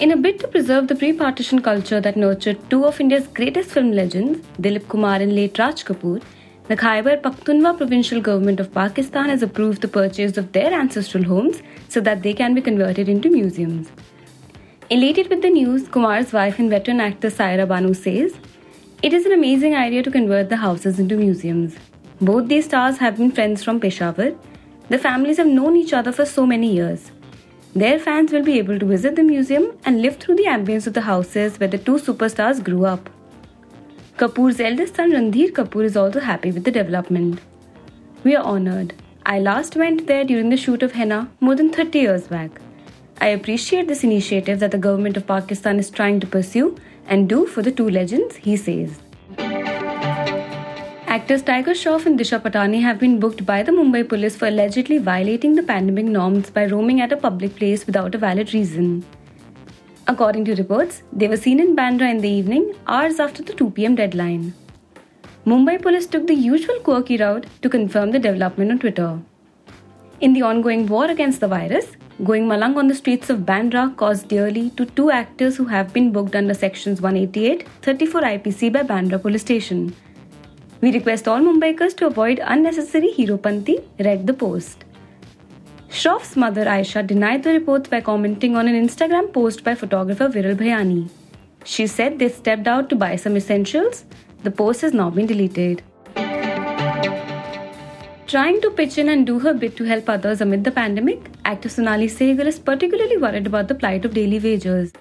In a bid to preserve the pre partition culture that nurtured two of India's greatest film legends, Dilip Kumar and late Raj Kapoor, the Khyber Pakhtunkhwa provincial government of Pakistan has approved the purchase of their ancestral homes so that they can be converted into museums. Elated with the news, Kumar's wife and veteran actor Saira Banu says, It is an amazing idea to convert the houses into museums. Both these stars have been friends from Peshawar. The families have known each other for so many years. Their fans will be able to visit the museum and live through the ambience of the houses where the two superstars grew up. Kapoor's eldest son Randhir Kapoor is also happy with the development. We are honored. I last went there during the shoot of Henna more than 30 years back. I appreciate this initiative that the government of Pakistan is trying to pursue and do for the two legends, he says. Actors Tiger Shroff and Disha Patani have been booked by the Mumbai police for allegedly violating the pandemic norms by roaming at a public place without a valid reason. According to reports, they were seen in Bandra in the evening, hours after the 2 pm deadline. Mumbai police took the usual quirky route to confirm the development on Twitter. In the ongoing war against the virus, going malang on the streets of Bandra caused dearly to two actors who have been booked under sections 188 34 IPC by Bandra police station. We request all Mumbaikars to avoid unnecessary Heropanti, read the post. Shroff's mother Aisha denied the reports by commenting on an Instagram post by photographer Viral Bhayani. She said they stepped out to buy some essentials. The post has now been deleted. Trying to pitch in and do her bit to help others amid the pandemic, actor Sonali Sehgal is particularly worried about the plight of daily wagers.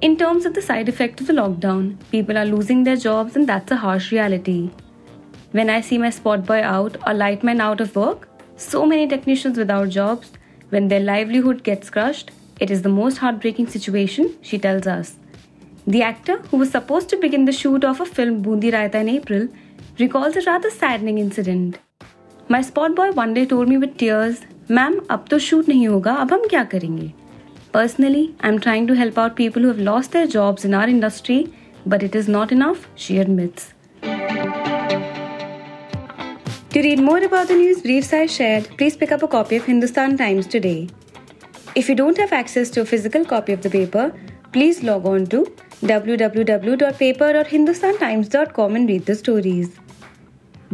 In terms of the side effect of the lockdown, people are losing their jobs and that's a harsh reality. When I see my spot boy out or lightman out of work, so many technicians without jobs, when their livelihood gets crushed, it is the most heartbreaking situation, she tells us. The actor, who was supposed to begin the shoot of a film Bundi Raita in April, recalls a rather saddening incident. My spot boy one day told me with tears, Ma'am, ab to shoot nahi hoga, ab hum kya karenge? Personally, I'm trying to help out people who have lost their jobs in our industry, but it is not enough, she admits. To read more about the news briefs I shared, please pick up a copy of Hindustan Times today. If you don't have access to a physical copy of the paper, please log on to www.paper.hindustantimes.com and read the stories.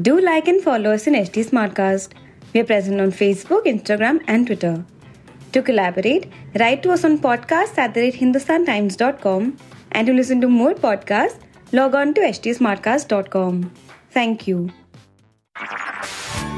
Do like and follow us in HT Smartcast. We are present on Facebook, Instagram, and Twitter. To collaborate, write to us on podcasts at the rate hindustantimes.com and to listen to more podcasts, log on to htsmartcast.com. Thank you.